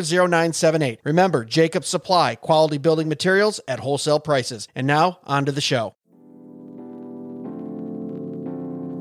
0978. Remember, Jacob Supply, quality building materials at wholesale prices. And now, on to the show.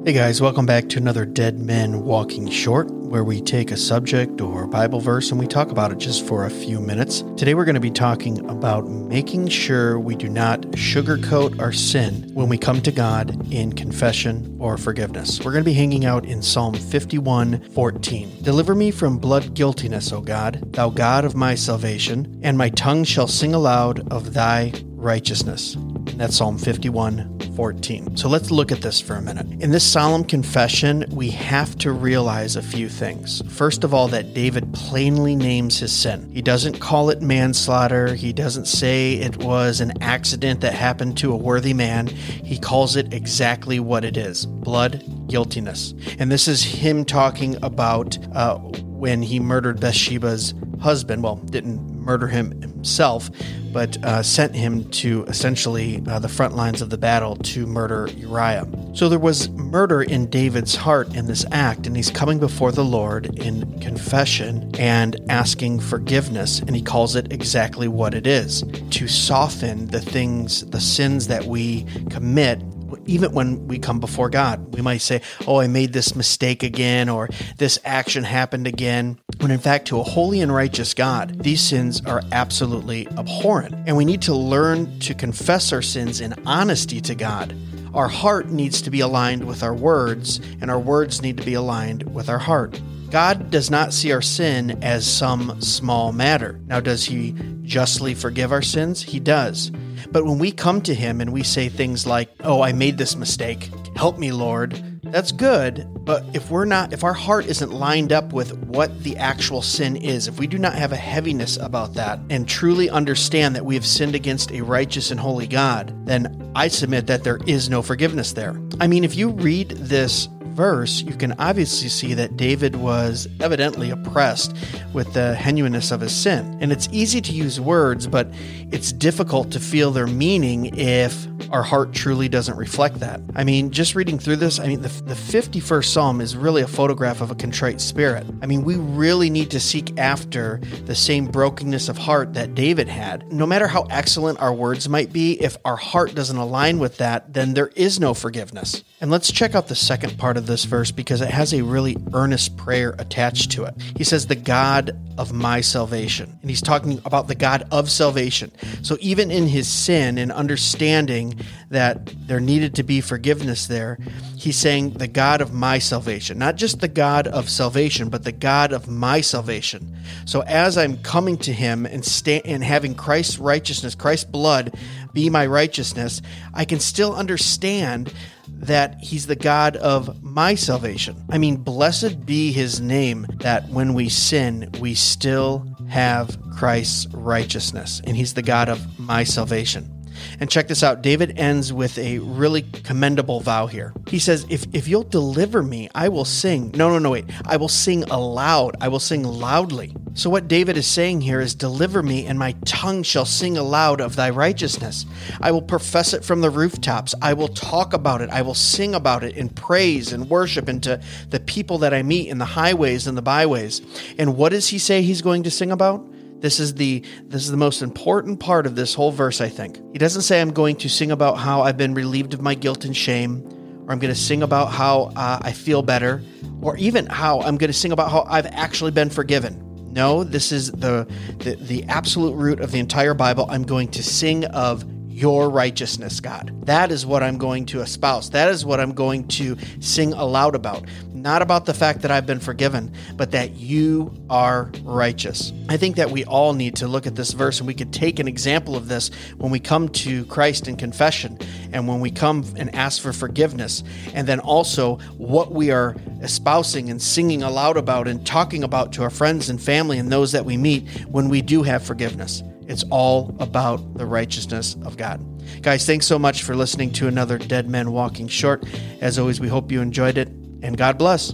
Hey guys, welcome back to another Dead Men Walking Short, where we take a subject or Bible verse and we talk about it just for a few minutes. Today we're going to be talking about making sure we do not sugarcoat our sin when we come to God in confession or forgiveness. We're going to be hanging out in Psalm 51 14. Deliver me from blood guiltiness, O God, thou God of my salvation, and my tongue shall sing aloud of thy righteousness. And that's Psalm 51 14. So let's look at this for a minute. In this solemn confession, we have to realize a few things. First of all, that David plainly names his sin. He doesn't call it manslaughter, he doesn't say it was an accident that happened to a worthy man. He calls it exactly what it is blood guiltiness. And this is him talking about uh, when he murdered Bathsheba's husband. Well, didn't murder him himself, but uh, sent him to essentially uh, the front lines of the battle to murder Uriah. So there was murder in David's heart in this act, and he's coming before the Lord in confession and asking forgiveness, and he calls it exactly what it is to soften the things, the sins that we commit even when we come before God, we might say, Oh, I made this mistake again, or this action happened again. When in fact, to a holy and righteous God, these sins are absolutely abhorrent. And we need to learn to confess our sins in honesty to God. Our heart needs to be aligned with our words, and our words need to be aligned with our heart. God does not see our sin as some small matter. Now, does He justly forgive our sins? He does. But when we come to Him and we say things like, Oh, I made this mistake, help me, Lord, that's good. But if we're not, if our heart isn't lined up with what the actual sin is, if we do not have a heaviness about that and truly understand that we have sinned against a righteous and holy God, then I submit that there is no forgiveness there. I mean, if you read this verse, you can obviously see that David was evidently oppressed with the genuineness of his sin. And it's easy to use words, but it's difficult to feel their meaning if our heart truly doesn't reflect that. I mean, just reading through this, I mean, the, the 51st Psalm is really a photograph of a contrite spirit. I mean, we really need to seek after the same brokenness of heart that David had. No matter how excellent our words might be, if our heart doesn't align with that, then there is no forgiveness. And let's check out the second part of this verse because it has a really earnest prayer attached to it. He says, The God of my salvation. And he's talking about the God of salvation. So even in his sin and understanding that there needed to be forgiveness there, he's saying, The God of my salvation. Not just the God of salvation, but the God of my salvation. So as I'm coming to him and, sta- and having Christ's righteousness, Christ's blood be my righteousness, I can still understand that he's the God of my salvation. I mean, blessed be his name that when we sin, we still have Christ's righteousness, and he's the God of my salvation. And check this out David ends with a really commendable vow here. He says, if, if you'll deliver me, I will sing. No, no, no, wait. I will sing aloud. I will sing loudly. So, what David is saying here is, Deliver me, and my tongue shall sing aloud of thy righteousness. I will profess it from the rooftops. I will talk about it. I will sing about it in praise and worship into the people that I meet in the highways and the byways. And what does he say he's going to sing about? This is the this is the most important part of this whole verse, I think. He doesn't say I'm going to sing about how I've been relieved of my guilt and shame, or I'm going to sing about how uh, I feel better, or even how I'm going to sing about how I've actually been forgiven. No, this is the, the the absolute root of the entire Bible. I'm going to sing of your righteousness, God. That is what I'm going to espouse. That is what I'm going to sing aloud about. Not about the fact that I've been forgiven, but that you are righteous. I think that we all need to look at this verse and we could take an example of this when we come to Christ in confession and when we come and ask for forgiveness. And then also what we are espousing and singing aloud about and talking about to our friends and family and those that we meet when we do have forgiveness. It's all about the righteousness of God. Guys, thanks so much for listening to another Dead Men Walking Short. As always, we hope you enjoyed it, and God bless.